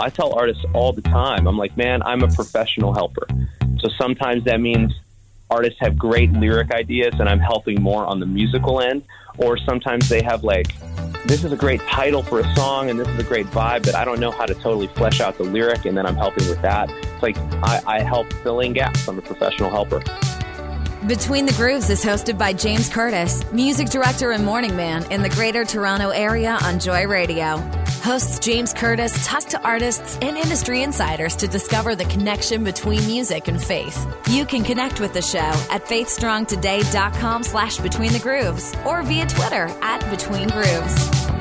I tell artists all the time, I'm like, man, I'm a professional helper. So sometimes that means artists have great lyric ideas and I'm helping more on the musical end, or sometimes they have like, this is a great title for a song and this is a great vibe, but I don't know how to totally flesh out the lyric, and then I'm helping with that. It's like I, I help fill in gaps. I'm a professional helper. Between the Grooves is hosted by James Curtis, music director and morning man in the Greater Toronto Area on Joy Radio. Hosts James Curtis talk to artists and industry insiders to discover the connection between music and faith. You can connect with the show at faithstrongtoday.com slash between the grooves or via Twitter at between grooves.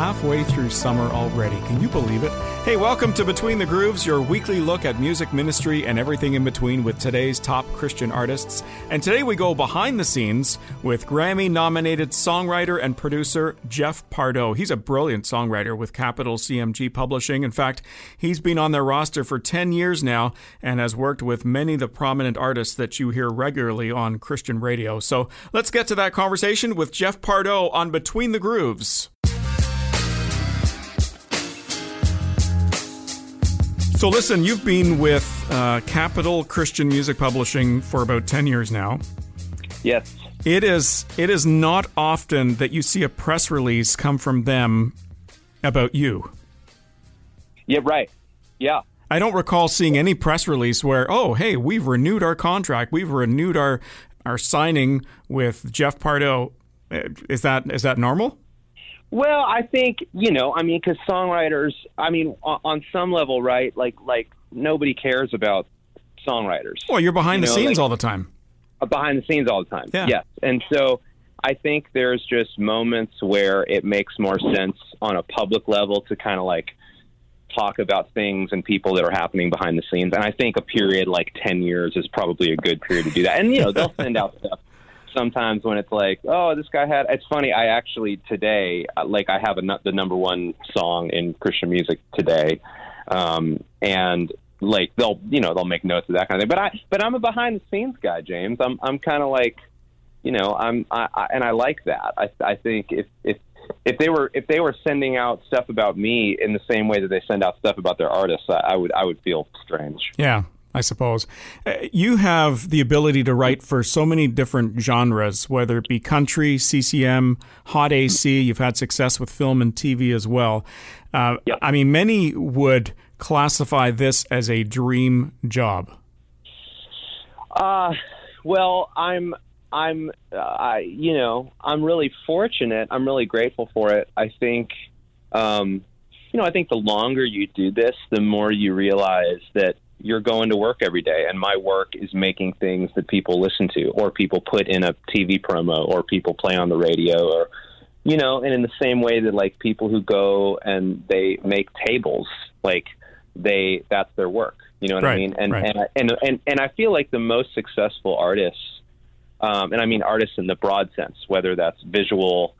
Halfway through summer already. Can you believe it? Hey, welcome to Between the Grooves, your weekly look at music ministry and everything in between with today's top Christian artists. And today we go behind the scenes with Grammy nominated songwriter and producer Jeff Pardo. He's a brilliant songwriter with Capitol CMG Publishing. In fact, he's been on their roster for 10 years now and has worked with many of the prominent artists that you hear regularly on Christian radio. So let's get to that conversation with Jeff Pardo on Between the Grooves. So, listen, you've been with uh, Capitol Christian Music Publishing for about 10 years now. Yes. It is, it is not often that you see a press release come from them about you. Yeah, right. Yeah. I don't recall seeing any press release where, oh, hey, we've renewed our contract, we've renewed our our signing with Jeff Pardo. Uh, is that is that normal? Well, I think you know, I mean, because songwriters, I mean, on, on, some level, right? Like, like nobody cares about songwriters. Well, you're behind you the know, scenes like, all the time. Uh, behind the scenes all the time. Yeah. Yes, and so I think there's just moments where it makes more sense on a public level to kind of like talk about things and people that are happening behind the scenes. And I think a period like 10 years is probably a good period to do that. And, you know, they'll send out stuff sometimes when it's like, oh, this guy had. It's funny. I actually today, like, I have a, the number one song in Christian music today, um, and like they'll, you know, they'll make notes of that kind of thing. But I, but I'm a behind the scenes guy, James. I'm, I'm kind of like, you know, I'm, I, I, and I like that. I, I think if, if, if they were, if they were sending out stuff about me in the same way that they send out stuff about their artists, I, I would, I would feel strange. Yeah, I suppose. Uh, you have the ability to write for so many different genres, whether it be country, CCM, hot AC. You've had success with film and TV as well. Uh, yep. I mean, many would classify this as a dream job. Uh, well, I'm, I'm, uh, I, you know, I'm really fortunate. I'm really grateful for it. I think, um, you know, I think the longer you do this, the more you realize that you're going to work every day and my work is making things that people listen to or people put in a TV promo or people play on the radio or you know and in the same way that like people who go and they make tables like they that's their work you know what right, I mean and, right. and and and and I feel like the most successful artists um, and I mean artists in the broad sense whether that's visual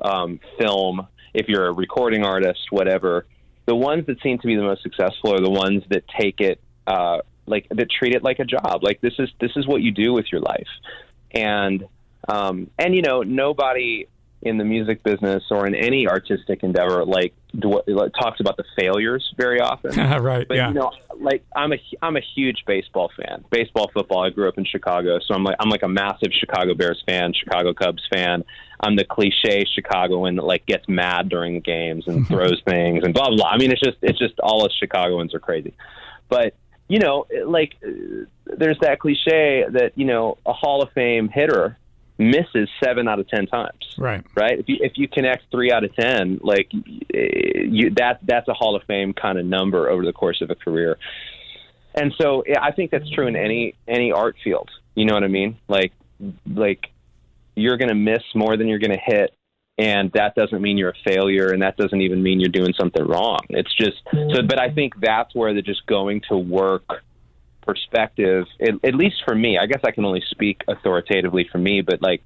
um, film if you're a recording artist whatever the ones that seem to be the most successful are the ones that take it uh, like that treat it like a job. Like this is this is what you do with your life, and um, and you know nobody in the music business or in any artistic endeavor like do, talks about the failures very often. right. But yeah. you know, like I'm a I'm a huge baseball fan. Baseball, football. I grew up in Chicago, so I'm like I'm like a massive Chicago Bears fan, Chicago Cubs fan. I'm the cliche Chicagoan that like gets mad during games and throws things and blah blah. I mean, it's just it's just all us Chicagoans are crazy. But you know, like there's that cliche that you know a Hall of Fame hitter misses seven out of ten times. Right. Right. If you if you connect three out of ten, like eh, you that that's a Hall of Fame kind of number over the course of a career. And so yeah, I think that's true in any any art field. You know what I mean? Like like you're going to miss more than you're going to hit and that doesn't mean you're a failure and that doesn't even mean you're doing something wrong. It's just so but i think that's where the just going to work perspective at, at least for me i guess i can only speak authoritatively for me but like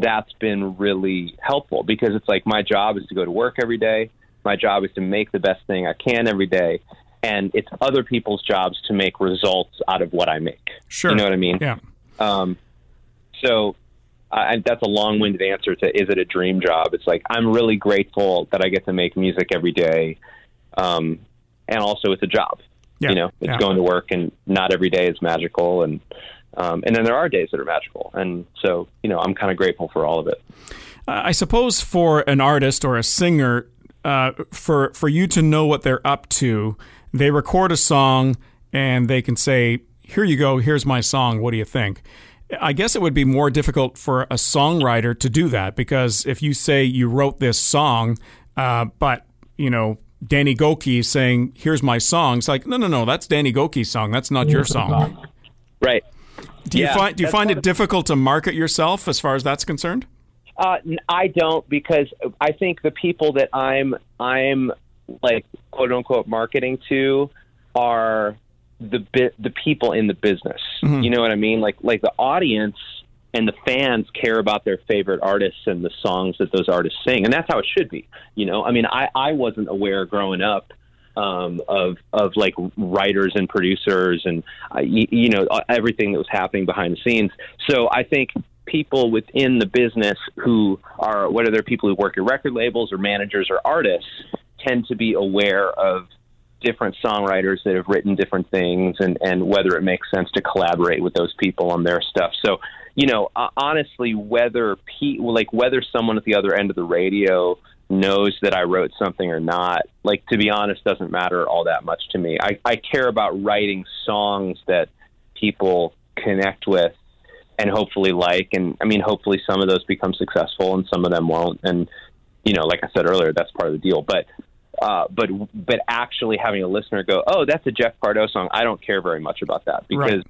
that's been really helpful because it's like my job is to go to work every day. My job is to make the best thing i can every day. And it's other people's jobs to make results out of what i make. Sure. you know what i mean? Yeah. um, so uh, and that's a long-winded answer to is it a dream job? It's like I'm really grateful that I get to make music every day, um, and also it's a job. Yeah. You know, it's Yeah. going to work, and not every day is magical, and um, and then there are days that are magical, and so you know I'm kind of grateful for all of it. I suppose for an artist or a singer, uh, for for you to know what they're up to, they record a song and they can say, "Here you go. Here's my song. What do you think?" I guess it would be more difficult for a songwriter to do that because if you say you wrote this song, uh, but you know Danny Gokey saying, "Here's my song," it's like, no, no, no, that's Danny Gokey's song. That's not your song. Right. Do you Yeah, find do you find it difficult to market yourself as far as that's concerned? Uh, I don't because I think the people that I'm I'm like quote unquote marketing to are the bit the people in the business. You know what I mean? Like like the audience and the fans care about their favorite artists and the songs that those artists sing, and that's how it should be. You know, I mean, I I wasn't aware growing up um, of of like writers and producers and uh, you, you know everything that was happening behind the scenes. So I think people within the business who are whether they're people who work at record labels or managers or artists tend to be aware of different songwriters that have written different things and and whether it makes sense to collaborate with those people on their stuff. So you know uh, honestly whether pe- like whether someone at the other end of the radio knows that I wrote something or not, like to be honest, doesn't matter all that much to me. I, I care about writing songs that people connect with and hopefully like. And I mean, hopefully some of those become successful and some of them won't. And you know, like I said earlier, that's part of the deal. But uh, but but actually having a listener go, oh, that's a Jeff Pardo song. I don't care very much about that because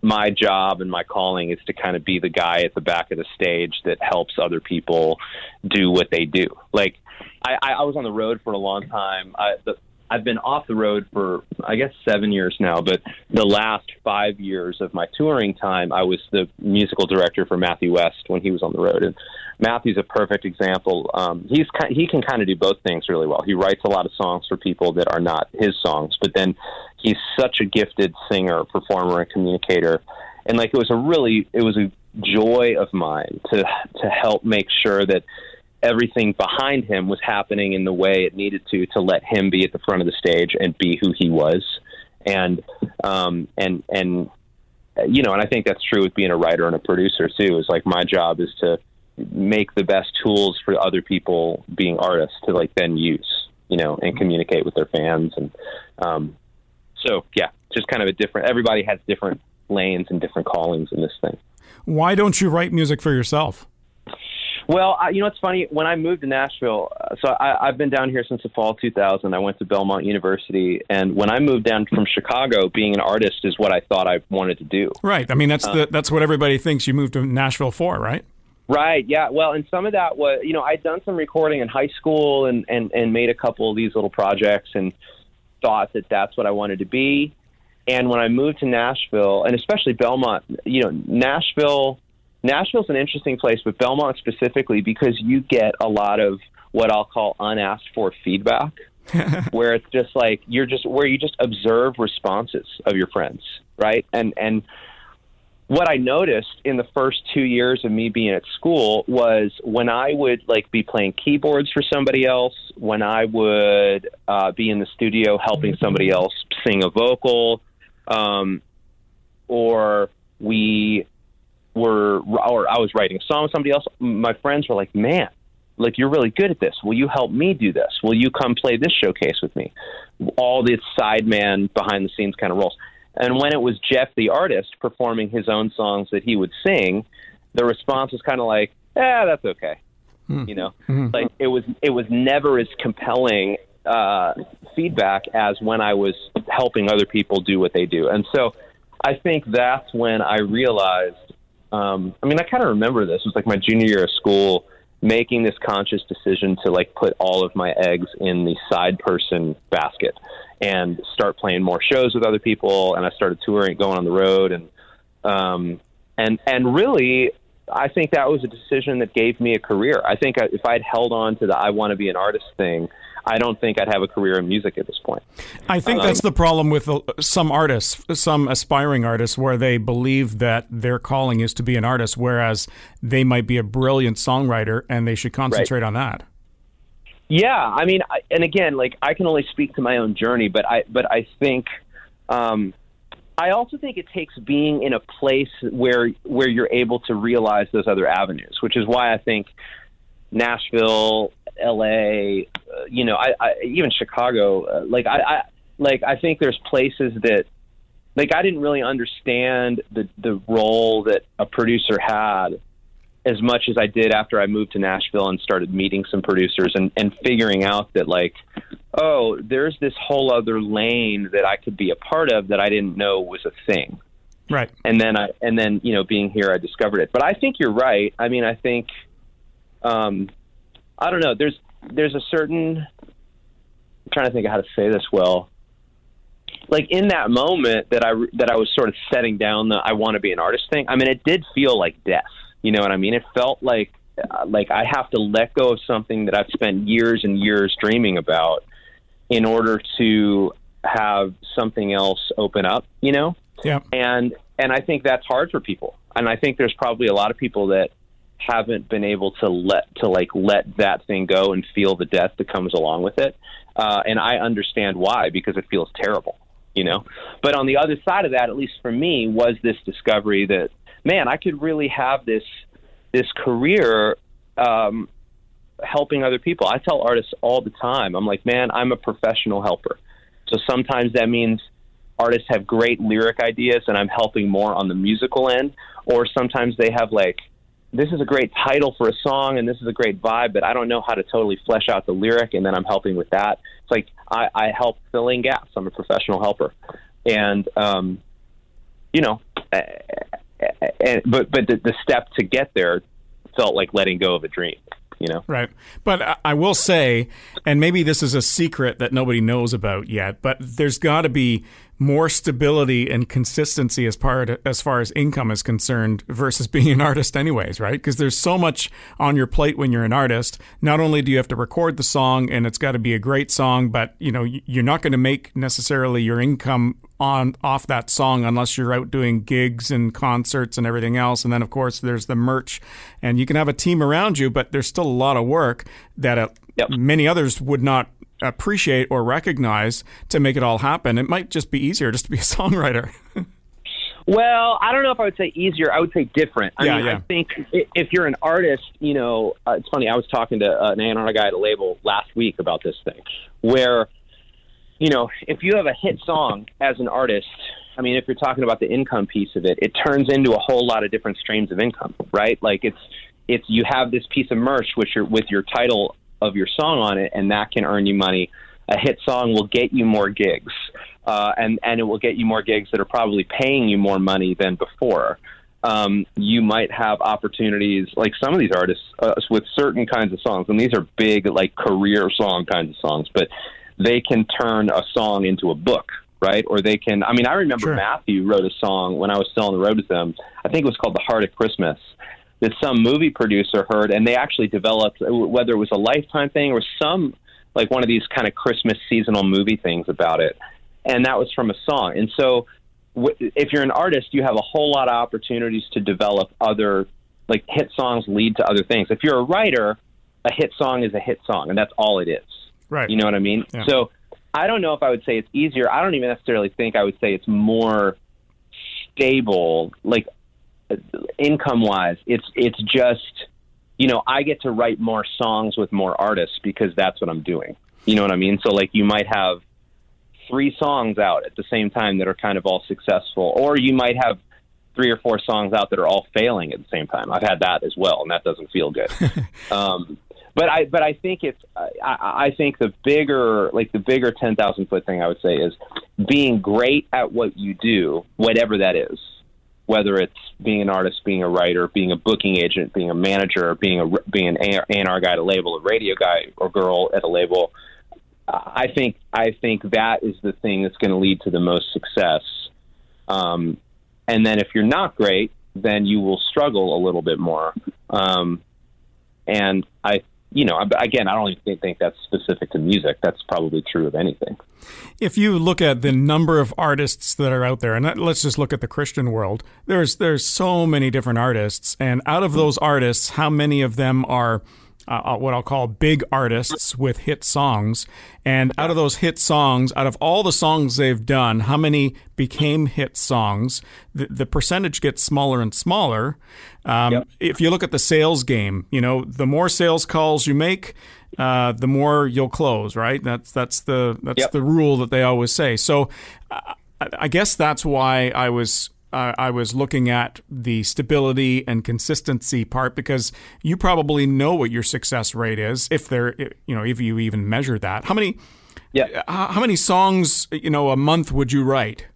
my job and my calling is to kind of be the guy at the back of the stage that helps other people do what they do. Like I, I was on the road for a long time. I, the, I've been off the road for I guess seven years now, but the last five years of my touring time, I was the musical director for Matthew West when he was on the road, and Matthew's a perfect example. Um, he's ki- he can kind of do both things really well. He writes a lot of songs for people that are not his songs, but then he's such a gifted singer, performer, and communicator. And like it was a really it was a joy of mine to to help make sure that everything behind him was happening in the way it needed to to let him be at the front of the stage and be who he was. And um and and you know and i think that's true with being a writer and a producer too is like my job is to make the best tools for other people being artists to like then use you know and communicate with their fans. And um so yeah just kind of a different everybody has different lanes and different callings in this thing. Why don't you write music for yourself? Well, I, you know, it's funny. When I moved to Nashville, uh, so I, I've been down here since the fall 2000. I went to Belmont University, and when I moved down from Chicago, being an artist is what I thought I wanted to do. Right. I mean, that's the that's what everybody thinks you moved to Nashville for, right? Right. Yeah. Well, and some of that was, you know, I'd done some recording in high school and and and made a couple of these little projects and thought that that's what I wanted to be. And when I moved to Nashville, and especially Belmont, you know, Nashville, Nashville's an interesting place, but Belmont specifically because you get a lot of what I'll call unasked for feedback, where it's just like you're just where you just observe responses of your friends, right? And and what I noticed in the first two years of me being at school was when I would like be playing keyboards for somebody else, when I would uh, be in the studio helping somebody else sing a vocal, um, or we were, or I was writing a song with somebody else. My friends were like, "Man, like you're really good at this. Will you help me do this? Will you come play this showcase with me?" All this sideman behind the scenes kind of roles. And when it was Jeff the artist performing his own songs that he would sing, the response was kind of like, "Yeah, that's okay." Hmm. You know, hmm. like it was it was never as compelling uh, feedback as when I was helping other people do what they do. And so I think that's when I realized. Um, I mean, I kind of remember this. It was like my junior year of school, making this conscious decision to like put all of my eggs in the side person basket and start playing more shows with other people. And I started touring, going on the road, and um, and and really, I think that was a decision that gave me a career. I think if I'd held on to the I want to be an artist thing, I don't think I'd have a career in music at this point. I think um, that's the problem with uh, some artists, some aspiring artists, where they believe that their calling is to be an artist, whereas they might be a brilliant songwriter and they should concentrate right. on that. Yeah, I mean, and again, like I can only speak to my own journey, but I but I think um, I also think it takes being in a place where where you're able to realize those other avenues, which is why I think Nashville, L.A., uh, you know, I, I even Chicago, uh, like I, I like I think there's places that like I didn't really understand the the role that a producer had as much as I did after I moved to Nashville and started meeting some producers and, and figuring out that like, oh, there's this whole other lane that I could be a part of that I didn't know was a thing. Right. And then I and then, you know, being here I discovered it. But I think you're right. I mean, I think um I don't know, there's there's a certain I'm trying to think of how to say this well. Like in that moment that I that I was sort of setting down the I want to be an artist thing. I mean, it did feel like death you know what I mean? It felt like uh, like I have to let go of something that I've spent years and years dreaming about in order to have something else open up, you know? Yeah. And and I think that's hard for people. And I think there's probably a lot of people that haven't been able to let to like let that thing go and feel the death that comes along with it. Uh, and I understand why because it feels terrible, you know. But on the other side of that, at least for me, was this discovery that man, I could really have this this career um, helping other people. I tell artists all the time, I'm like, man, I'm a professional helper. So sometimes that means artists have great lyric ideas and I'm helping more on the musical end, or sometimes they have like, this is a great title for a song and this is a great vibe, but I don't know how to totally flesh out the lyric, and then I'm helping with that. It's like I, I help fill in gaps. I'm a professional helper, and um, you know, and, but but the, the step to get there felt like letting go of a dream you know right but i will say and maybe this is a secret that nobody knows about yet but there's got to be more stability and consistency as part as far as income is concerned versus being an artist anyways right? Because there's so much on your plate when you're an artist. Not only do you have to record the song and it's got to be a great song but you know you're not going to make necessarily your income on off that song unless you're out doing gigs and concerts and everything else. And then of course there's the merch. And you can have a team around you but there's still a lot of work that uh, yep. many others would not appreciate or recognize to make it all happen. It might just be easier just to be a songwriter. Well, I don't know if I would say easier. I would say different. I yeah, mean, yeah. I think if you're an artist, you know, uh, it's funny. I was talking to uh, an A&R guy at a label last week about this thing, where, you know, if you have a hit song as an artist, I mean, if you're talking about the income piece of it, it turns into a whole lot of different streams of income, right? Like it's it's you have this piece of merch which your with your title of your song on it, and that can earn you money. A hit song will get you more gigs, uh, and and it will get you more gigs that are probably paying you more money than before. Um, you might have opportunities like some of these artists uh, with certain kinds of songs, and these are big like career song kinds of songs, but they can turn a song into a book, right? Or they can. I mean, I remember sure. Matthew wrote a song when I was still on the road with them. I think it was called "The Heart of Christmas," that some movie producer heard, and they actually developed whether it was a lifetime thing or some like one of these kind of Christmas seasonal movie things about it, and that was from a song. And so, if you're an artist, you have a whole lot of opportunities to develop other like hit songs lead to other things. If you're a writer, a hit song is a hit song, and that's all it is. Right. You know what I mean? Yeah. So I don't know if I would say it's easier. I don't even necessarily think I would say it's more stable. Like income wise, it's it's just you know I get to write more songs with more artists because that's what I'm doing. You know what I mean? So like you might have three songs out at the same time that are kind of all successful, or you might have three or four songs out that are all failing at the same time. I've had that as well, and that doesn't feel good. um, but I but I think it's I, I think the bigger like the bigger ten thousand foot thing I would say is being great at what you do, whatever that is whether it's being an artist, being a writer, being a booking agent, being a manager, being a being an A&R guy at a label, a radio guy or girl at a label. I think I think that is the thing that's going to lead to the most success. Um, and then if you're not great, then you will struggle a little bit more. Um, and I you know, again, I don't even think that's specific to music. That's probably true of anything. If you look at the number of artists that are out there, and let's just look at the Christian world, there's there's so many different artists, and out of those artists, how many of them are uh, uh, what I'll call big artists with hit songs. And out of those hit songs, out of all the songs they've done, how many became hit songs? The, the percentage gets smaller and smaller. Um, yep. If you look at the sales game, you know, the more sales calls you make, uh, the more you'll close. Right? That's that's the that's yep. the rule that they always say. So. Uh, I guess that's why I was uh, I was looking at the stability and consistency part because you probably know what your success rate is if there, you know, if you even measure that. How many? Yeah. How, how many songs, you know, a month would you write?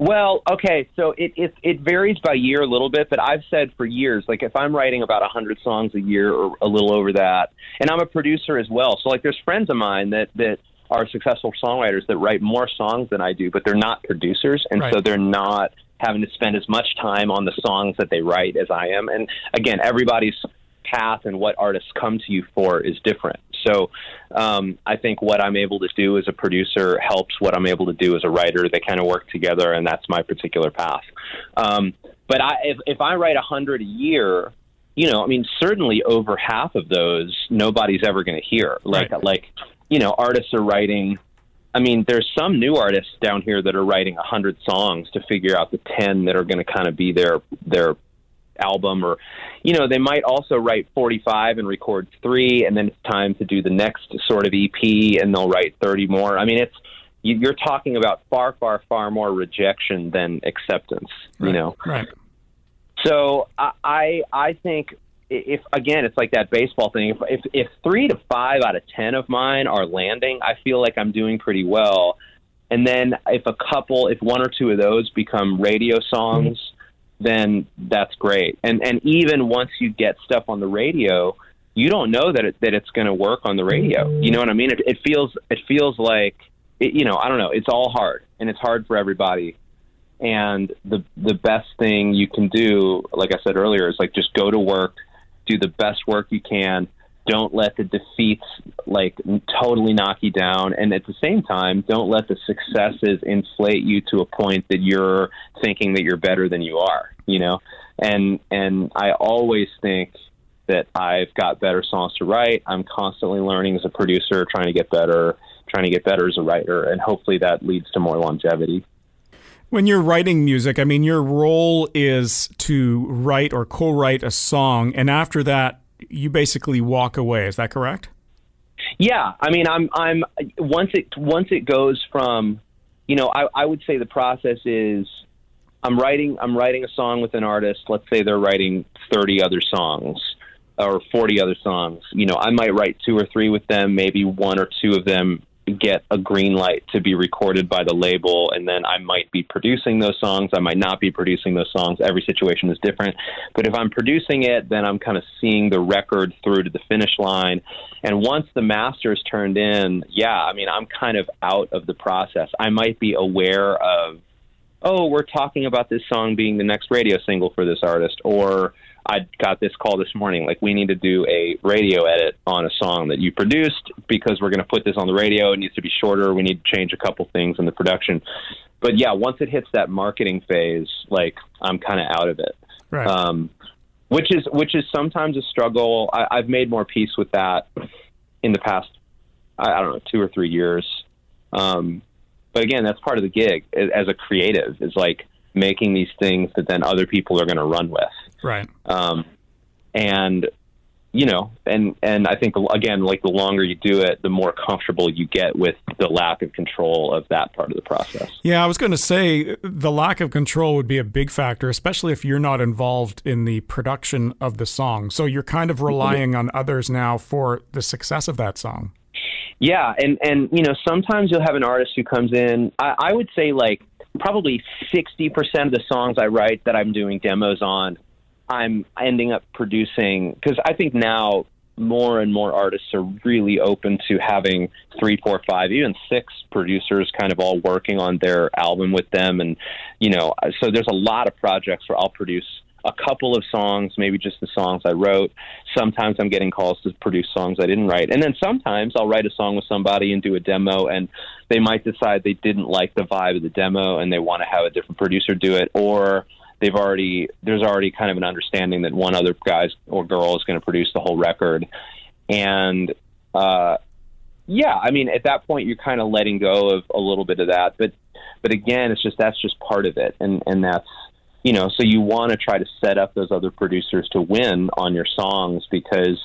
Well, okay, so it, it it varies by year a little bit, but I've said for years, like if I'm writing about a hundred songs a year or a little over that, and I'm a producer as well, so like there's friends of mine that that are successful songwriters that write more songs than I do, but they're not producers, and right. so they're not having to spend as much time on the songs that they write as I am. And again, everybody's path and what artists come to you for is different. So um, I think what I'm able to do as a producer helps what I'm able to do as a writer. They kind of work together, and that's my particular path. Um, but I, if, if I write a hundred a year, you know, I mean, certainly over half of those nobody's ever going to hear. Like, right. like, you know, artists are writing I mean, there's some new artists down here that are writing a hundred songs to figure out the ten that are going to kind of be their their album, or you know, they might also write 45 and record three, and then it's time to do the next sort of EP, and they'll write 30 more. I mean, it's you're talking about far, far, far more rejection than acceptance. Right. You know, right. So I I think if again, it's like that baseball thing. If, if if three to five out of ten of mine are landing, I feel like I'm doing pretty well. And then if a couple, if one or two of those become radio songs, then that's great. And and even once you get stuff on the radio, you don't know that it, that it's going to work on the radio. You know what I mean? It, it feels it feels like it, you know I don't know. It's all hard, and it's hard for everybody. And the the best thing you can do, like I said earlier, is like just go to work do the best work you can. Don't let the defeats like totally knock you down, and at the same time, don't let the successes inflate you to a point that you're thinking that you're better than you are. You know, and and I always think that I've got better songs to write. I'm constantly learning as a producer, trying to get better, trying to get better as a writer, and hopefully that leads to more longevity. When you're writing music, I mean, your role is to write or co write a song, and after that, you basically walk away. Is that correct? Yeah, I mean, I'm I'm once it once it goes from, you know, I, I would say the process is, I'm writing I'm writing a song with an artist. Let's say they're writing 30 other songs or 40 other songs. You know, I might write two or three with them. Maybe one or two of them get a green light to be recorded by the label and then I might be producing those songs. I might not be producing those songs. Every situation is different. But if I'm producing it then I'm kind of seeing the record through to the finish line. And once the master's turned in yeah I mean I'm kind of out of the process. I might be aware of oh we're talking about this song being the next radio single for this artist or I got this call this morning. Like, we need to do a radio edit on a song that you produced because we're going to put this on the radio. It needs to be shorter. We need to change a couple things in the production. But yeah, once it hits that marketing phase, like I'm kind of out of it. Right. Um, which is which is sometimes a struggle. I, I've made more peace with that in the past. I, I don't know, two or three years. Um, but again, that's part of the gig as a creative. Is like making these things that then other people are going to run with. Right. Um, and you know, and and I think again, like the longer you do it, the more comfortable you get with the lack of control of that part of the process. Yeah, I was going to say the lack of control would be a big factor, especially if you're not involved in the production of the song. So you're kind of relying on others now for the success of that song. Yeah, and and you know, sometimes you'll have an artist who comes in. I, I would say like probably sixty percent of the songs I write that I'm doing demos on I'm ending up producing because I think now more and more artists are really open to having three, four, five, even six producers kind of all working on their album with them. And, you know, so there's a lot of projects where I'll produce a couple of songs, maybe just the songs I wrote. Sometimes I'm getting calls to produce songs I didn't write. And then sometimes I'll write a song with somebody and do a demo, and they might decide they didn't like the vibe of the demo and they want to have a different producer do it. Or they've already, there's already kind of an understanding that one other guy or girl is going to produce the whole record. And, uh, yeah, I mean, at that point, you're kind of letting go of a little bit of that, but, but again, it's just that's just part of it, and and that's you know, so you want to try to set up those other producers to win on your songs because,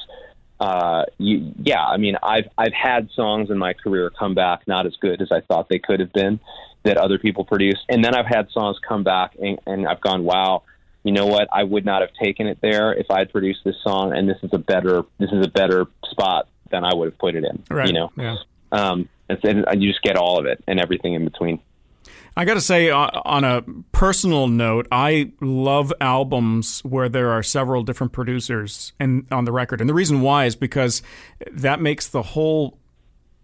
uh, you, yeah, I mean, I've I've had songs in my career come back not as good as I thought they could have been that other people produced, and then I've had songs come back and, and I've gone, wow, you know what, I would not have taken it there if I had produced this song, and this is a better this is a better spot than I would have put it in, right. you know, yeah. um, and, and you just get all of it and everything in between. I got to say, uh, on a personal note, I love albums where there are several different producers and on the record, and the reason why is because that makes the whole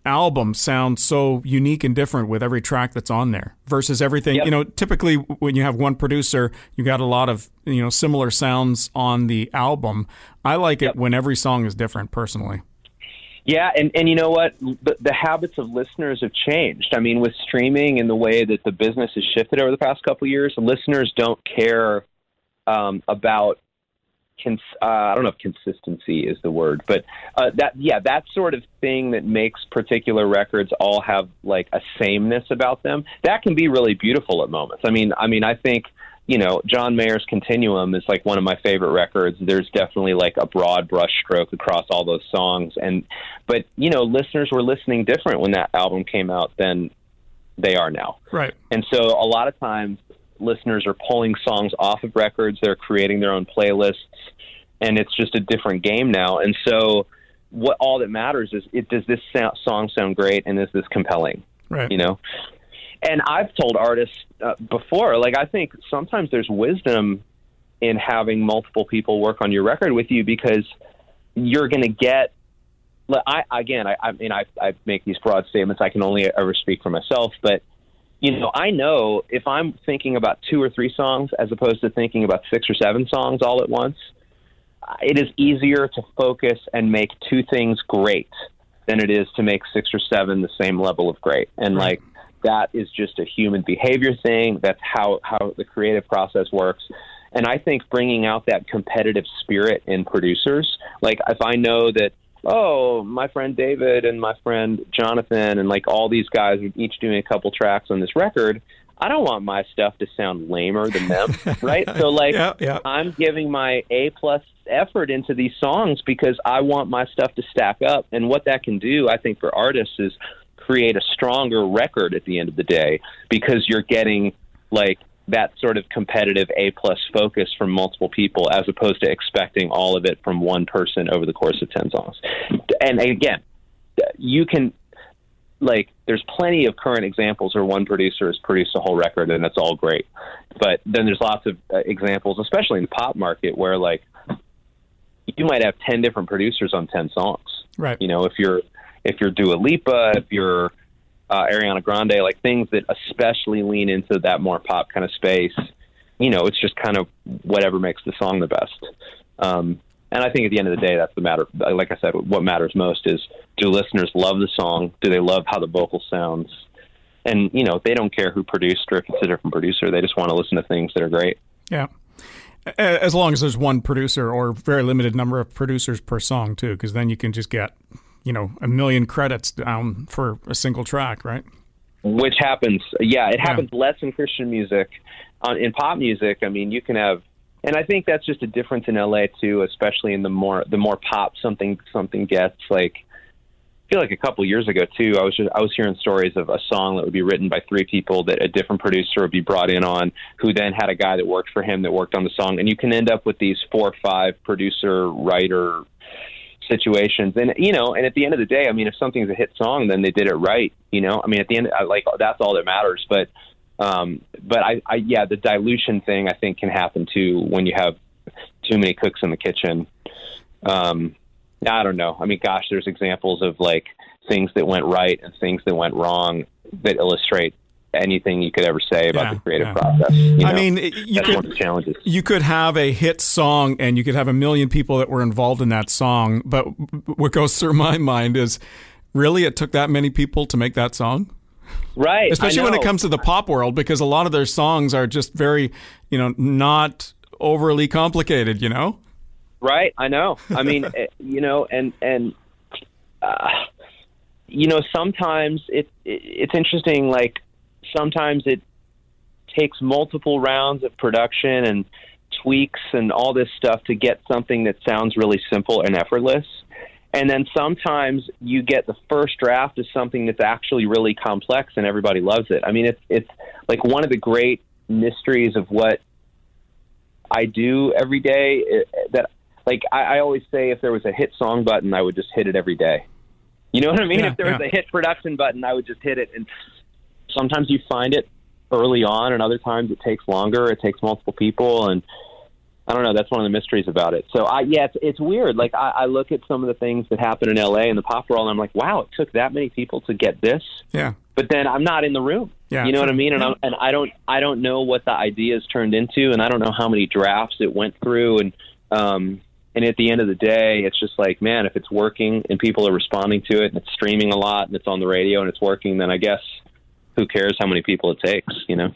album sound so unique and different with every track that's on there versus everything yep. you know typically when you have one producer you got a lot of you know similar sounds on the album i like yep. it when every song is different personally yeah, and, and you know what? The, the habits of listeners have changed. I mean, with streaming and the way that the business has shifted over the past couple years, listeners don't care um, about. Cons- uh, I don't know if consistency is the word, but uh, that yeah, that sort of thing that makes particular records all have like a sameness about them. That can be really beautiful at moments. I mean, I mean, I think you know, John Mayer's Continuum is like one of my favorite records. There's definitely like a broad brushstroke across all those songs, and but you know, listeners were listening different when that album came out than they are now. Right. And so a lot of times, listeners are pulling songs off of records. They're creating their own playlists, and it's just a different game now. And so, what all that matters is, it, does this sound, song sound great, and is this compelling? Right. You know and I've told artists uh, before, like I think sometimes there's wisdom in having multiple people work on your record with you because you're going to get. I again, I, I mean, I, I make these broad statements. I can only ever speak for myself, but you know, I know if I'm thinking about two or three songs as opposed to thinking about six or seven songs all at once, it is easier to focus and make two things great than it is to make six or seven the same level of great. And like that is just a human behavior thing. That's how, how the creative process works. And I think bringing out that competitive spirit in producers, like if I know that, oh, my friend David and my friend Jonathan and like all these guys are each doing a couple tracks on this record, I don't want my stuff to sound lamer than them, right? So like yeah, yeah. I'm giving my A plus effort into these songs because I want my stuff to stack up. And what that can do, I think, for artists is create a stronger record at the end of the day because you're getting like that sort of competitive A plus focus from multiple people as opposed to expecting all of it from one person over the course of 10 songs. And again, you can like there's plenty of current examples where one producer has produced a whole record and that's all great. But then there's lots of uh, examples, especially in the pop market where like you might have 10 different producers on 10 songs. Right. You know, if you're if you're Dua Lipa, if you're uh, Ariana Grande, like things that especially lean into that more pop kind of space. You know, it's just kind of whatever makes the song the best. Um, and I think at the end of the day, that's the matter. Like I said, what matters most is do listeners love the song? Do they love how the vocal sounds? And you know, they don't care who produced or if it's a different producer. They just want to listen to things that are great. Yeah. As long as there's one producer or very limited number of producers per song, too, because then you can just get you know a million credits down for a single track, right? Which happens, yeah, it happens yeah. less in Christian music. On, in pop music, I mean, you can have, and I think that's just a difference in LA too, especially in the more the more pop something something gets. Like, I feel like a couple years ago too, I was just, I was hearing stories of a song that would be written by three people that a different producer would be brought in on, who then had a guy that worked for him that worked on the song, and you can end up with these four or five producer writer situations. And you know, and at the end of the day, I mean, if something's a hit song, then they did it right. You know, I mean, at the end, I, like that's all that matters. But um, but I, I yeah, the dilution thing I think can happen too when you have too many cooks in the kitchen. Um, I don't know. I mean, gosh, there's examples of like things that went right and things that went wrong that illustrate anything you could ever say about Yeah, the creative yeah. process. you I mean, you that's one of could you could have a hit song and you could have a million people that were involved in that song, but what goes through my mind is really it took that many people to make that song? Right. Especially when it comes to the pop world because a lot of their songs are just very, you know, not overly complicated, you know? Right, I know. I mean, eh, you know, and and uh, you know, sometimes it, it it's interesting. Like sometimes it takes multiple rounds of production and tweaks and all this stuff to get something that sounds really simple and effortless. And then sometimes you get the first draft of something that's actually really complex and everybody loves it. I mean, it's it's like one of the great mysteries of what I do every day eh, that like I, I always say if there was a hit song button, I would just hit it every day. You know what I mean? Yeah, if there was a hit production button, I would just hit it. And sometimes you find it early on, and other times it takes longer. It takes multiple people, and I don't know. That's one of the mysteries about it. So I yeah, it's, it's weird. Like I, I look at some of the things that happen in LA and the pop world, and I'm like, wow, it took that many people to get this. Yeah. But then I'm not in the room. Yeah, you know what I mean? And, I'm, and I don't I don't know what the ideas turned into, and I don't know how many drafts it went through, and um, and at the end of the day, it's just like, man, if it's working and people are responding to it, and it's streaming a lot, and it's on the radio, and it's working, then I guess who cares how many people it takes, you know?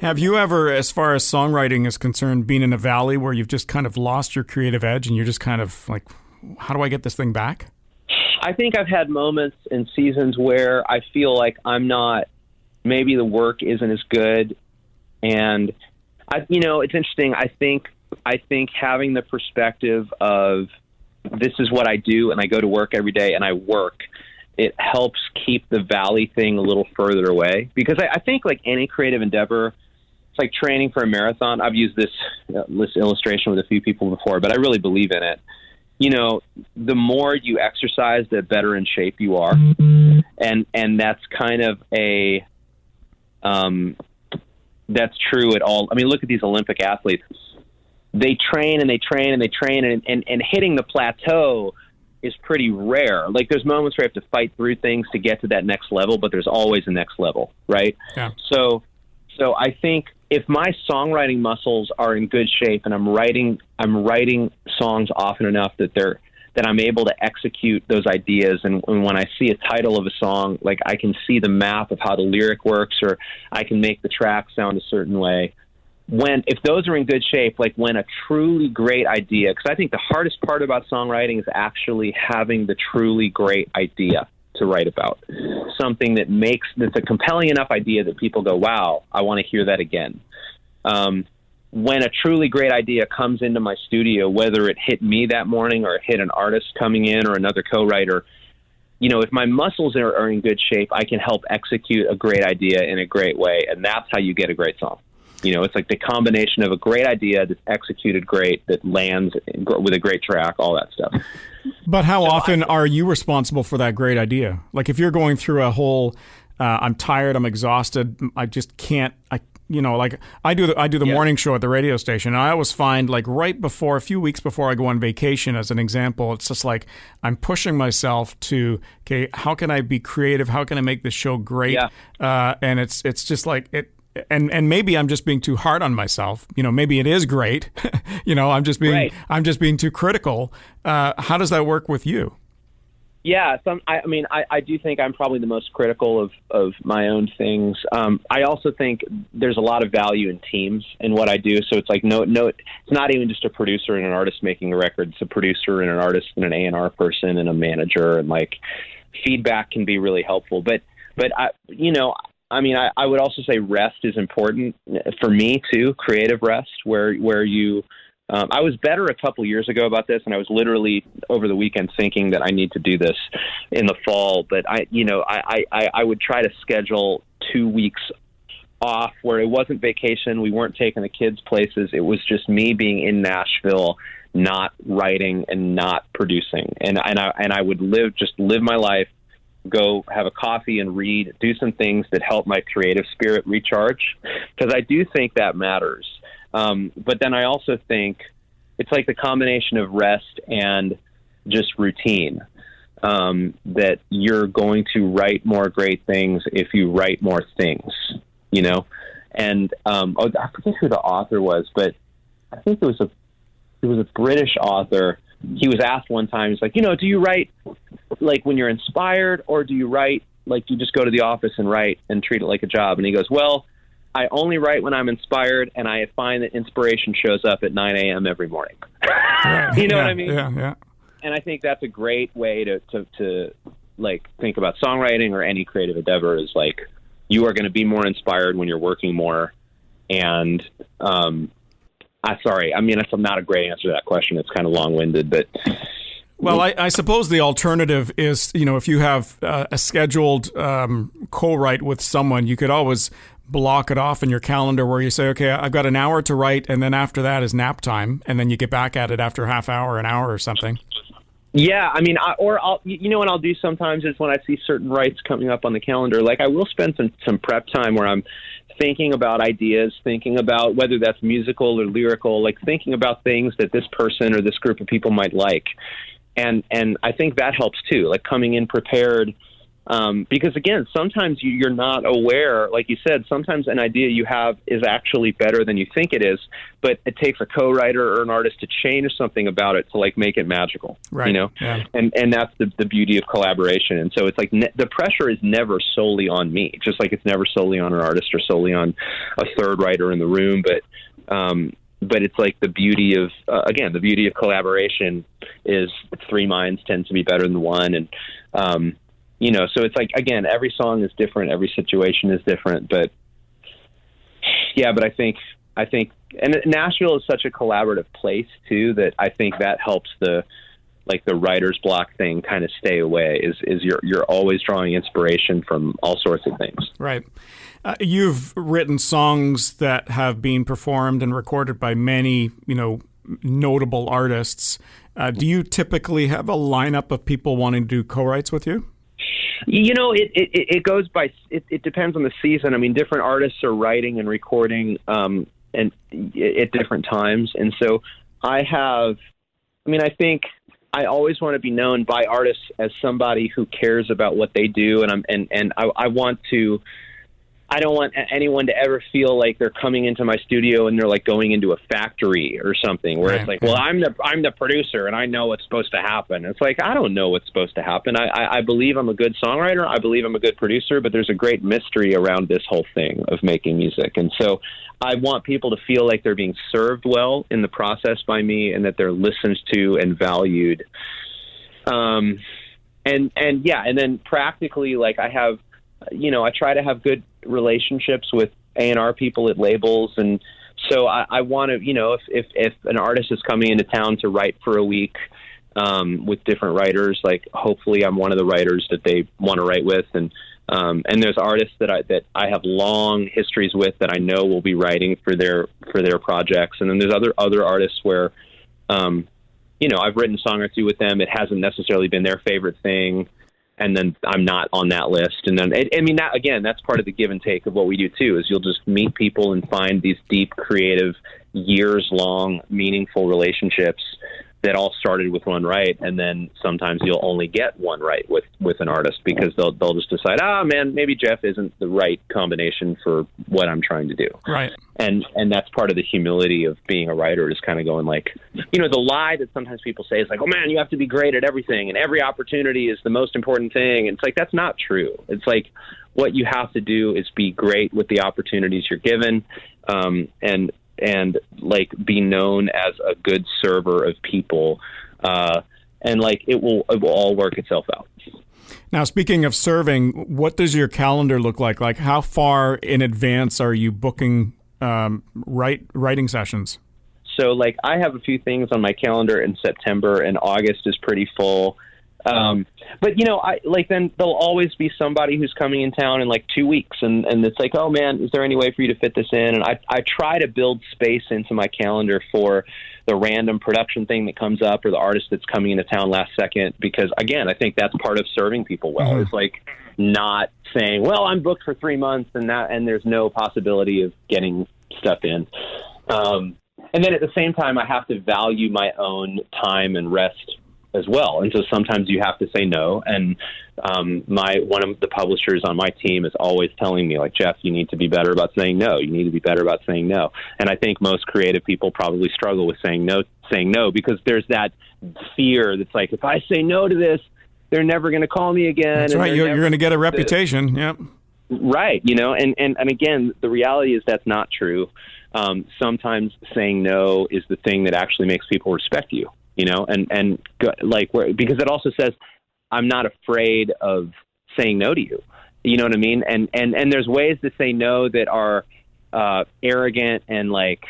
Have you ever, as far as songwriting is concerned, been in a valley where you've just kind of lost your creative edge and you're just kind of like, how do I get this thing back? I think I've had moments and seasons where I feel like I'm not, maybe the work isn't as good. And I, you know, it's interesting. I think, I think having the perspective of this is what I do and I go to work every day and I work, it helps keep the valley thing a little further away because I, I think like any creative endeavor, it's like training for a marathon. I've used this, uh, this illustration with a few people before, but I really believe in it you know, the more you exercise, the better in shape you are, and and that's kind of a, um, that's true at all. I mean, look at these Olympic athletes; they train and they train and they train, and and, and hitting the plateau is pretty rare. Like there's moments where I have to fight through things to get to that next level, but there's always a next level, right? Yeah. So, so I think if my songwriting muscles are in good shape and I'm writing, I'm writing songs often enough that they're that I'm able to execute those ideas. And, and when I see a title of a song, like I can see the map of how the lyric works, or I can make the track sound a certain way. When if those are in good shape, like when a truly great idea, because I think the hardest part about songwriting is actually having the truly great idea to write about something that makes that's a compelling enough idea that people go, "Wow, I want to hear that again." Um, when a truly great idea comes into my studio, whether it hit me that morning or it hit an artist coming in or another co-writer, you know, if my muscles are, are in good shape, I can help execute a great idea in a great way, and that's how you get a great song. You know, it's like the combination of a great idea that's executed great, that lands with a great track, all that stuff. But how often are you responsible for that great idea? Like if you're going through a whole, uh, I'm tired, I'm exhausted, I just can't, I, you know, like I do the I do the Yeah. morning show at the radio station, and I always find like right before, a few weeks before I go on vacation, as an example, it's just like I'm pushing myself to, okay, how can I be creative? How can I make this show great? Yeah. Uh, and it's it's just like it. And and maybe I'm just being too hard on myself. You know, maybe it is great. you know, I'm just being Right. I'm just being too critical. Uh, how does that work with you? Yeah, some. I, I mean, I, I do think I'm probably the most critical of of my own things. Um, I also think there's a lot of value in teams in what I do. So it's like no, no, it's not even just a producer and an artist making a record. It's a producer and an artist and an A and R person and a manager, and like feedback can be really helpful. But but I, you know, I mean, I, I would also say rest is important for me too. Creative rest, where where you um, I was better a couple years ago about this, and I was literally over the weekend thinking that I need to do this in the fall. But I, you know, I, I, I would try to schedule two weeks off where it wasn't vacation. We weren't taking the kids places. It was just me being in Nashville, not writing and not producing. And and I and I would live just live my life, go have a coffee and read, do some things that help my creative spirit recharge, because I do think that matters. Um, but then I also think it's like the combination of rest and just routine. um, that you're going to write more great things if you write more things, you know. And um, oh, I forget who the author was, but I think it was a it was a British author. He was asked one time, he's like, you know, do you write like when you're inspired, or do you write like you just go to the office and write and treat it like a job? And he goes, well. I only write when I'm inspired, and I find that inspiration shows up at 9 a.m. every morning. Right. you know yeah, what I mean? Yeah, yeah. and I think that's a great way to, to, to like think about songwriting or any creative endeavor is like you are going to be more inspired when you're working more. And um, I sorry, I mean that's not a great answer to that question. It's kind of long winded, but Well, I, I suppose the alternative is, you know, if you have uh, a scheduled um, co-write with someone, you could always block it off in your calendar where you say, okay, I've got an hour to write, and then after that is nap time, and then you get back at it after a half hour, an hour, or something. Yeah, I mean, I, or I'll, you know what I'll do sometimes is when I see certain writes coming up on the calendar, like I will spend some some prep time where I'm thinking about ideas, thinking about whether that's musical or lyrical, like thinking about things that this person or this group of people might like, and and I think that helps too, like coming in prepared. Um, because again, sometimes you, you're not aware, like you said, sometimes an idea you have is actually better than you think it is, but it takes a co-writer or an artist to change something about it to like make it magical, Right. you know? Yeah. And, and that's the, the beauty of collaboration. And so it's like ne- the pressure is never solely on me, just like it's never solely on an artist or solely on a third writer in the room. But, um, but it's like the beauty of uh, again the beauty of collaboration is three minds tend to be better than one and um you know so it's like again every song is different every situation is different but yeah but i think i think and nashville is such a collaborative place too that i think that helps the like the writer's block thing kind of stay away is is you're you're always drawing inspiration from all sorts of things Right. Uh, you've written songs that have been performed and recorded by many, you know, notable artists. Uh, do you typically have a lineup of people wanting to do co-writes with you? You know, it, it, it goes by. It, it depends on the season. I mean, different artists are writing and recording, um, and at different times. And so, I have. I mean, I think I always want to be known by artists as somebody who cares about what they do, and I'm and and I, I want to. I don't want anyone to ever feel like they're coming into my studio and they're like going into a factory or something where Right. it's like, well, I'm the I'm the producer and I know what's supposed to happen. It's like I don't know what's supposed to happen. I, I, I believe I'm a good songwriter. I believe I'm a good producer, but there's a great mystery around this whole thing of making music. And so I want people to feel like they're being served well in the process by me and that they're listened to and valued. Um, and and yeah, and then practically, like I have, you know, I try to have good relationships with A and R people at labels, and so I, I want to, you know, if, if if an artist is coming into town to write for a week um, with different writers, like hopefully I'm one of the writers that they want to write with, and um, and there's artists that I that I have long histories with that I know will be writing for their for their projects, and then there's other other artists where. Um, you know, I've written a song or two with them. It hasn't necessarily been their favorite thing, and then I'm not on that list. And then, I mean, that again, that's part of the give and take of what we do too. Is you'll just meet people and find these deep, creative, years long, meaningful relationships that all started with one right, and then sometimes you'll only get one right with with an artist because they'll they'll just decide, ah, man, maybe Jeff isn't the right combination for what I'm trying to do. Right. and and that's part of the humility of being a writer is kind of going like you know the lie that sometimes people say is like oh man you have to be great at everything and every opportunity is the most important thing. And it's like that's not true. It's like what you have to do is be great with the opportunities you're given um, and and like be known as a good server of people uh, and like it will it will all work itself out Now, speaking of serving, what does your calendar look like? Like, how far in advance are you booking um, write, writing sessions? So like I have a few things on my calendar in September and August is pretty full. Um, but you know, I like then there'll always be somebody who's coming in town in like two weeks and, and it's like, oh man, is there any way for you to fit this in? And I, I try to build space into my calendar for the random production thing that comes up or the artist that's coming into town last second because again, I think that's part of serving people well. It's like not saying, well, I'm booked for three months and that, and there's no possibility of getting stuff in. Um, and then at the same time, I have to value my own time and rest as well. And so sometimes you have to say no. And um, my one of the publishers on my team is always telling me, like Jeff, you need to be better about saying no. You need to be better about saying no. And I think most creative people probably struggle with saying no, saying no because there's that fear that's like, if I say no to this, they're never going to call me again. That's right. You're, you're going to get a reputation. Yep. Right. You know, and, and, and again, the reality is that's not true. Um, sometimes saying no is the thing that actually makes people respect you you know, and and like where, because it also says I'm not afraid of saying no to you. You know what I mean? And and and there's ways to say no that are uh, arrogant and like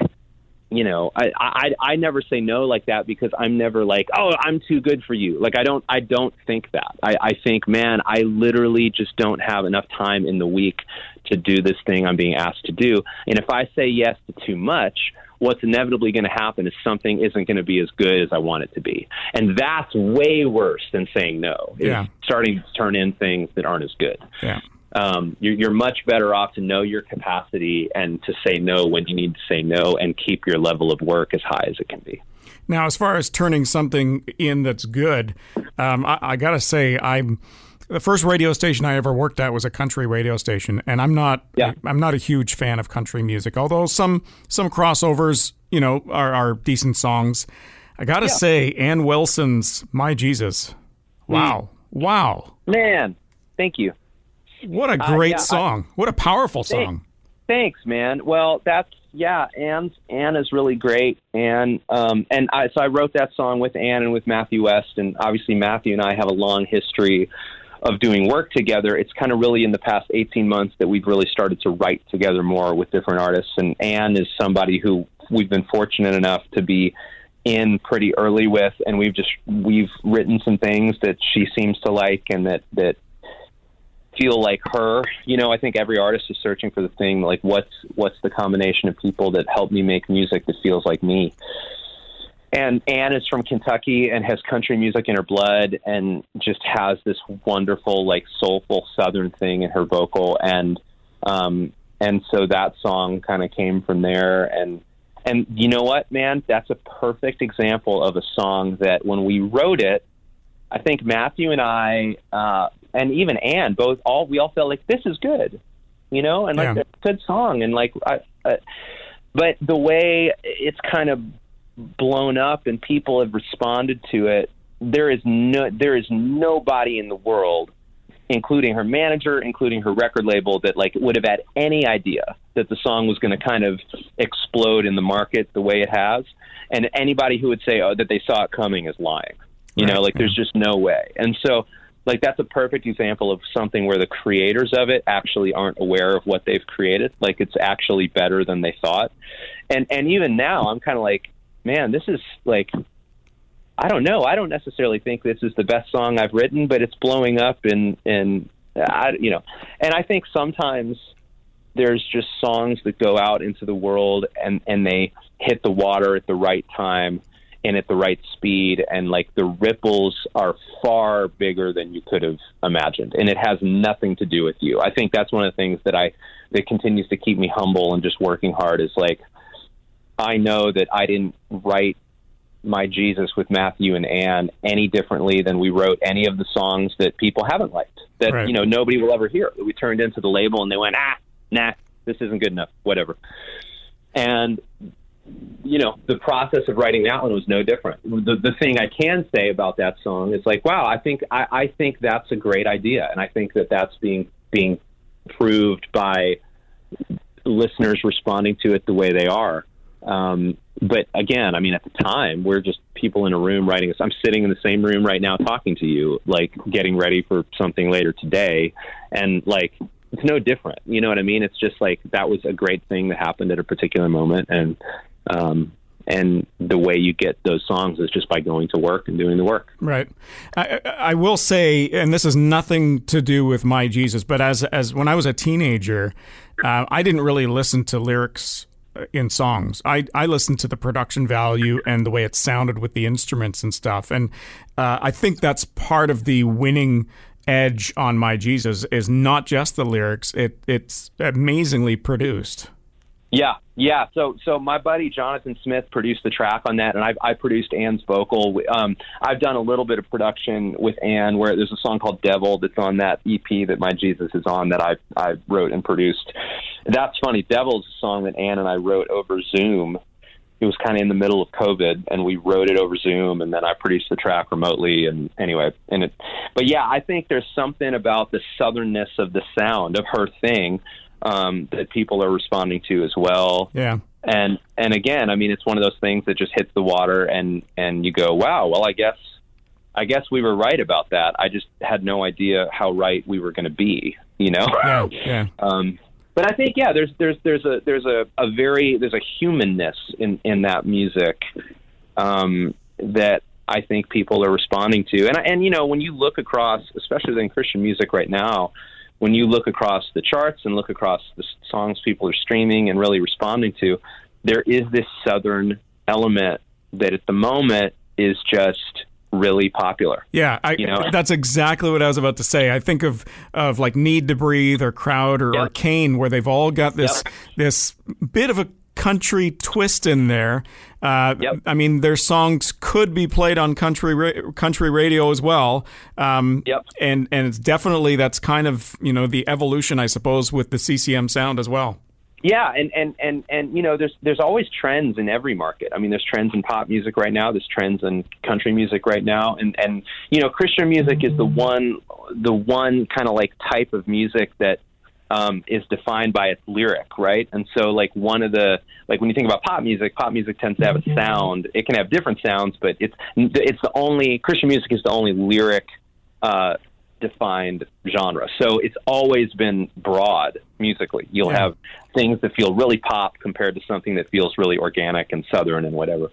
you know I, I i never say no like that because i'm never like oh i'm too good for you like i don't i don't think that i i think man i literally just don't have enough time in the week to do this thing i'm being asked to do and if i say yes to too much what's inevitably going to happen is something isn't going to be as good as I want it to be. And that's way worse than saying no. Yeah. Starting to turn in things that aren't as good. Yeah um, you're, you're much better off to know your capacity and to say no when you need to say no and keep your level of work as high as it can be. Now, as far as turning something in that's good, um, I, I got to say, I'm the first radio station I ever worked at was a country radio station, and I'm not yeah. I'm not a huge fan of country music. Although some some crossovers, you know, are, are decent songs. I got to yeah. say, Anne Wilson's "My Jesus," wow, mm. wow, man, thank you. What a uh, great uh, yeah, song! I, what a powerful song. Thanks, man. Well, that's yeah. Anne's Anne is really great, and um, and I so I wrote that song with Anne and with Matthew West, and obviously Matthew and I have a long history of doing work together. It's kind of really in the past 18 months that we've really started to write together more with different artists. And Anne is somebody who we've been fortunate enough to be in pretty early with, and we've just we've written some things that she seems to like and that that feel like her. You know, I think every artist is searching for the thing like what's what's the combination of people that help me make music that feels like me. And Anne is from Kentucky and has country music in her blood and just has this wonderful like soulful southern thing in her vocal. And um and so that song kind of came from there. And and you know what man? That's a perfect example of a song that when we wrote it I think Matthew and I uh and even Anne both all we all felt like this is good, you know, and like yeah. a good song, and like, I, uh, but the way it's kind of blown up and people have responded to it, there is no there is nobody in the world, including her manager, including her record label, that like would have had any idea that the song was going to kind of explode in the market the way it has, and anybody who would say oh, that they saw it coming is lying. You right. know, like there's just no way, and so like that's a perfect example of something where the creators of it actually aren't aware of what they've created. Like it's actually better than they thought. And and even now i'm kind of like man this is like i don't know. I don't necessarily think this is the best song i've written but it's blowing up and and i you know. And i think sometimes there's just songs that go out into the world and and they hit the water at the right time and at the right speed and like the ripples are far bigger than you could have imagined. And it has nothing to do with you. I think that's one of the things that i that continues to keep me humble and just working hard is like i know that i didn't write my jesus with matthew and Anne any differently than we wrote any of the songs that people haven't liked that right. you know nobody will ever hear that we turned into the label and they went ah nah this isn't good enough whatever and you know, the process of writing that one was no different. The, the thing I can say about that song is like, wow, I think I, I think that's a great idea, and I think that that's being being proved by listeners responding to it the way they are. Um, but again, I mean, at the time, we're just people in a room writing. I'm sitting in the same room right now talking to you, like getting ready for something later today, and like it's no different. You know what I mean? It's just like that was a great thing that happened at a particular moment, and um, and the way you get those songs is just by going to work and doing the work. Right. I, I will say, and this is nothing to do with my Jesus, but as as when I was a teenager, uh, I didn't really listen to lyrics in songs. I I listened to the production value and the way it sounded with the instruments and stuff, and uh, I think that's part of the winning edge on my Jesus is not just the lyrics; it it's amazingly produced. Yeah, yeah. So, so my buddy Jonathan Smith produced the track on that, and I've, I produced Anne's vocal. Um, I've done a little bit of production with Anne, where there's a song called "Devil" that's on that EP that My Jesus is on that I I wrote and produced. That's funny. "Devil" is a song that Anne and I wrote over Zoom. It was kind of in the middle of COVID, and we wrote it over Zoom, and then I produced the track remotely. And anyway, and it. But yeah, I think there's something about the southernness of the sound of her thing um, that people are responding to as well. Yeah. And and again, I mean, it's one of those things that just hits the water, and and you go, wow. Well, I guess I guess we were right about that. I just had no idea how right we were going to be. You know. Yeah. Yeah. Um, but I think yeah, there's there's there's a there's a, a very there's a humanness in in that music um, that I think people are responding to, and and you know when you look across, especially in Christian music right now, when you look across the charts and look across the songs people are streaming and really responding to, there is this southern element that at the moment is just really popular. Yeah, I, You know? that's exactly what I was about to say. I think of of like NEEDTOBREATHE or Crowder, Yep. Cain, where they've all got this Yep. this bit of a country twist in there. Uh, Yep. I mean, their songs could be played on country ra- country radio as well. Um, Yep. And and it's definitely that's kind of you know the evolution, I suppose, with the CCM sound as well. Yeah, and, and, and, and you know, there's there's always trends in every market. I mean, there's trends in pop music right now. There's trends in country music right now, and and you know, Christian music is the one the one kind of like type of music that um, is defined by its lyric, right? And so, like one of the like when you think about pop music, pop music tends to have a sound. It can have different sounds, but it's it's the only Christian music is the only lyric uh, defined genre. So it's always been broad musically. You'll Yeah. have things that feel really pop compared to something that feels really organic and southern and whatever.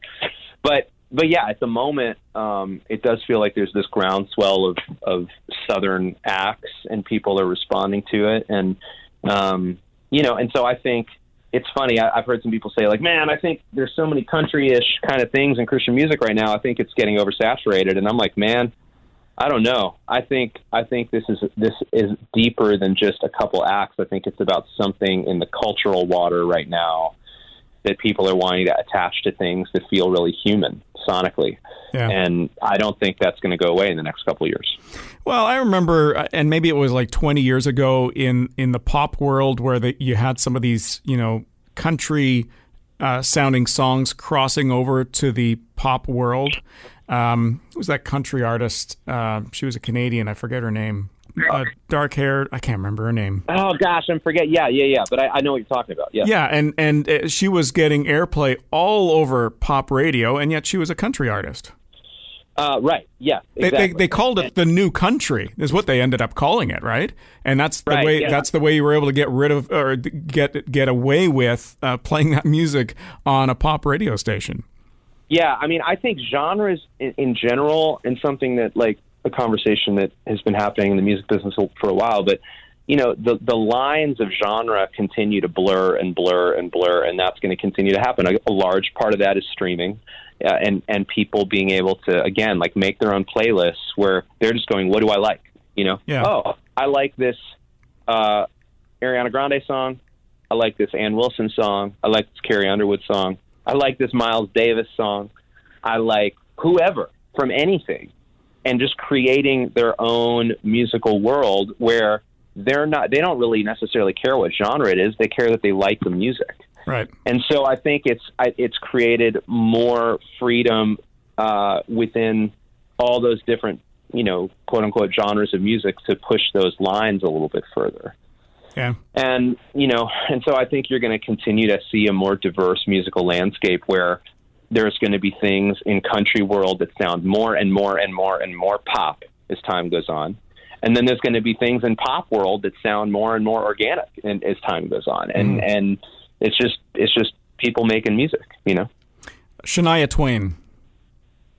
But but yeah, at the moment, um, it does feel like there's this groundswell of of southern acts, and people are responding to it, and um, you know, and so I think it's funny. I, I've heard some people say like, "Man, I think there's so many country-ish kind of things in Christian music right now. I think it's getting oversaturated." And I'm like, "Man, I don't know. I think I think this is this is deeper than just a couple acts. I think it's about something in the cultural water right now that people are wanting to attach to things that feel really human sonically. Yeah. And I don't think that's going to go away in the next couple of years. Well, I remember, uh, and maybe it was like 20 years ago in in the pop world where the, you had some of these, you know, country uh, sounding songs crossing over to the pop world. Um, who was that country artist? Uh, she was a Canadian. I forget her name. Uh, dark hair. I can't remember her name. Oh gosh, I'm forget. Yeah, yeah, yeah. But I, I know what you're talking about. Yeah. Yeah, and and uh, she was getting airplay all over pop radio, and yet she was a country artist. Uh, right. Yeah. They, Exactly. they, they called it the new country is what they ended up calling it, right? And that's the Right, way yeah. that's the way you were able to get rid of or get get away with uh, playing that music on a pop radio station. Yeah, I mean, I think genres in, in general, and something that like a conversation that has been happening in the music business for a while, but you know, the the lines of genre continue to blur and blur and blur, and that's going to continue to happen. A, a large part of that is streaming. Uh, and and people being able to again like make their own playlists where they're just going, what do I like? You know, Yeah. oh, I like this uh, Ariana Grande song. I like this Anne Wilson song. I like this Carrie Underwood song. I like this Miles Davis song. I like whoever from anything, and just creating their own musical world where they're not. They don't really necessarily care what genre it is. They care that they like the music. Right. And so I think it's it's created more freedom uh, within all those different, you know, quote unquote genres of music to push those lines a little bit further. Yeah. And you know, and so I think you're going to continue to see a more diverse musical landscape where there's going to be things in country world that sound more and more and more and more pop as time goes on. And then there's going to be things in pop world that sound more and more organic and, as time goes on. And and it's just it's just people making music, you know. Shania Twain.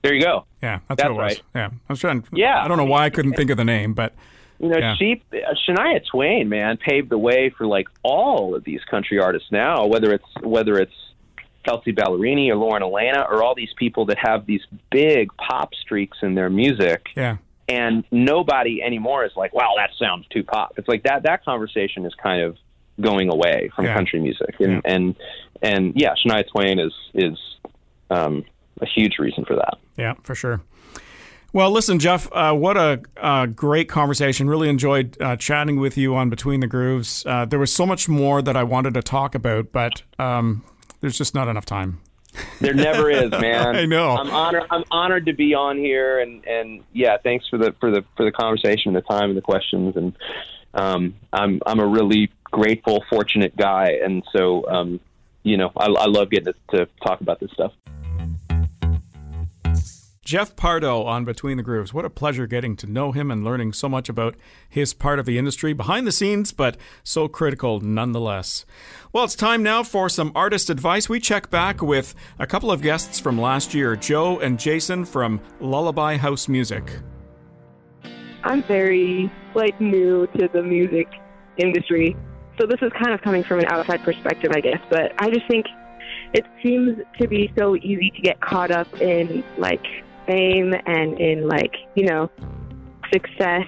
There you go. Yeah, that's, That's what it was. right. Yeah, I was trying. Yeah. I don't know why I couldn't think of the name, but You know, Yeah. she uh, Shania Twain, man, paved the way for like all of these country artists now. Whether it's whether it's Kelsea Ballerini or Lauren Alaina or all these people that have these big pop streaks in their music, yeah, and nobody anymore is like, "Wow, that sounds too pop." It's like that. That conversation is kind of going away from Yeah. country music, and Yeah. and and yeah, Shania Twain is is um, a huge reason for that. Yeah, for sure. Well, listen, Jeff, uh, what a uh, great conversation. Really enjoyed uh, chatting with you on Between the Grooves. Uh, there was so much more that I wanted to talk about, but um, there's just not enough time. There never is, man. I know. I'm honored. I'm honored to be on here, and and yeah, thanks for the for the for the conversation, the time, and the questions, and um, I'm I'm a really grateful, fortunate guy, and so um, you know, I, I love getting to, to talk about this stuff. Jeff Pardo on Between the Grooves. What a pleasure getting to know him and learning so much about his part of the industry behind the scenes, but so critical nonetheless. Well, it's time now for some artist advice. We check back with a couple of guests from last year, Joe and Jason from Lullaby House Music. I'm very like new to the music industry. So this is kind of coming from an outside perspective, I guess, but I just think it seems to be so easy to get caught up in like fame and in like, you know, success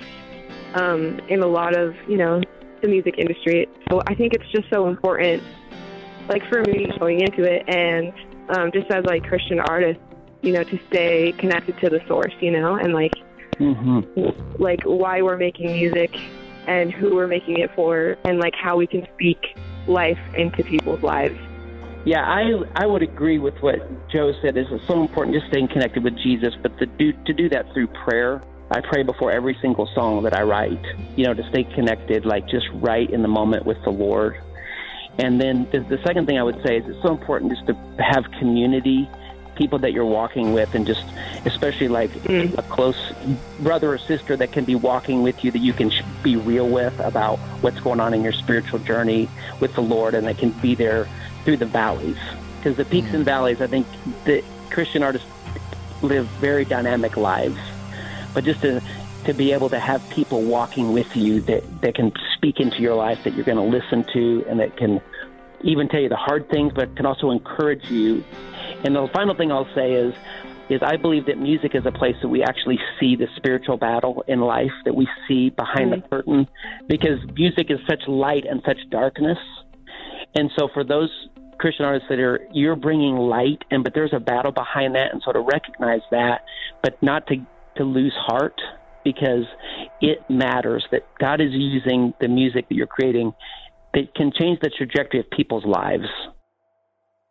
um, in a lot of, you know, the music industry. So I think it's just so important, like for me going into it and um, just as like Christian artists, you know, to stay connected to the source, you know, and like mhm like why we're making music and who we're making it for and like how we can speak life into people's lives. Yeah, I I would agree with what Joe said. Is it's so important just staying connected with Jesus, but to do to do that through prayer. I pray before every single song that I write. You know, to stay connected, like just right in the moment with the Lord. And then the, the second thing I would say is it's so important just to have community, people that you're walking with, and just especially like mm-hmm. a close brother or sister that can be walking with you that you can be real with about what's going on in your spiritual journey with the Lord, and that can be there through the valleys. Because the peaks and hmm. valleys, I think the Christian artists live very dynamic lives. But just to to be able to have people walking with you that, that can speak into your life that you're going to listen to and that can even tell you the hard things, but can also encourage you. And the final thing I'll say is, is I believe that music is a place that we actually see the spiritual battle in life, that we see behind the curtain, because music is such light and such darkness. And so for those Christian artists that are you're bringing light, and but there's a battle behind that, and sort of recognize that, but not to to lose heart because it matters that God is using the music that you're creating that can change the trajectory of people's lives.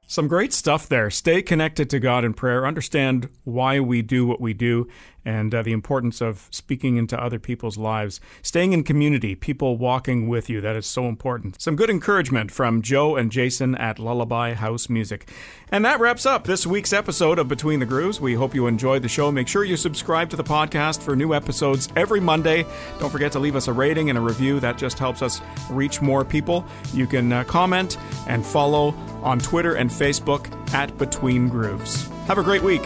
Some great stuff there. Stay connected to God in prayer. Understand why we do what we do and uh, the importance of speaking into other people's lives. Staying in community, people walking with you. That is so important. Some good encouragement from Joe and Jason at Lullaby House Music. And that wraps up this week's episode of Between the Grooves. We hope you enjoyed the show. Make sure you subscribe to the podcast for new episodes every Monday. Don't forget to leave us a rating and a review. That just helps us reach more people. You can uh, comment and follow on Twitter and Facebook at Between Grooves. Have a great week.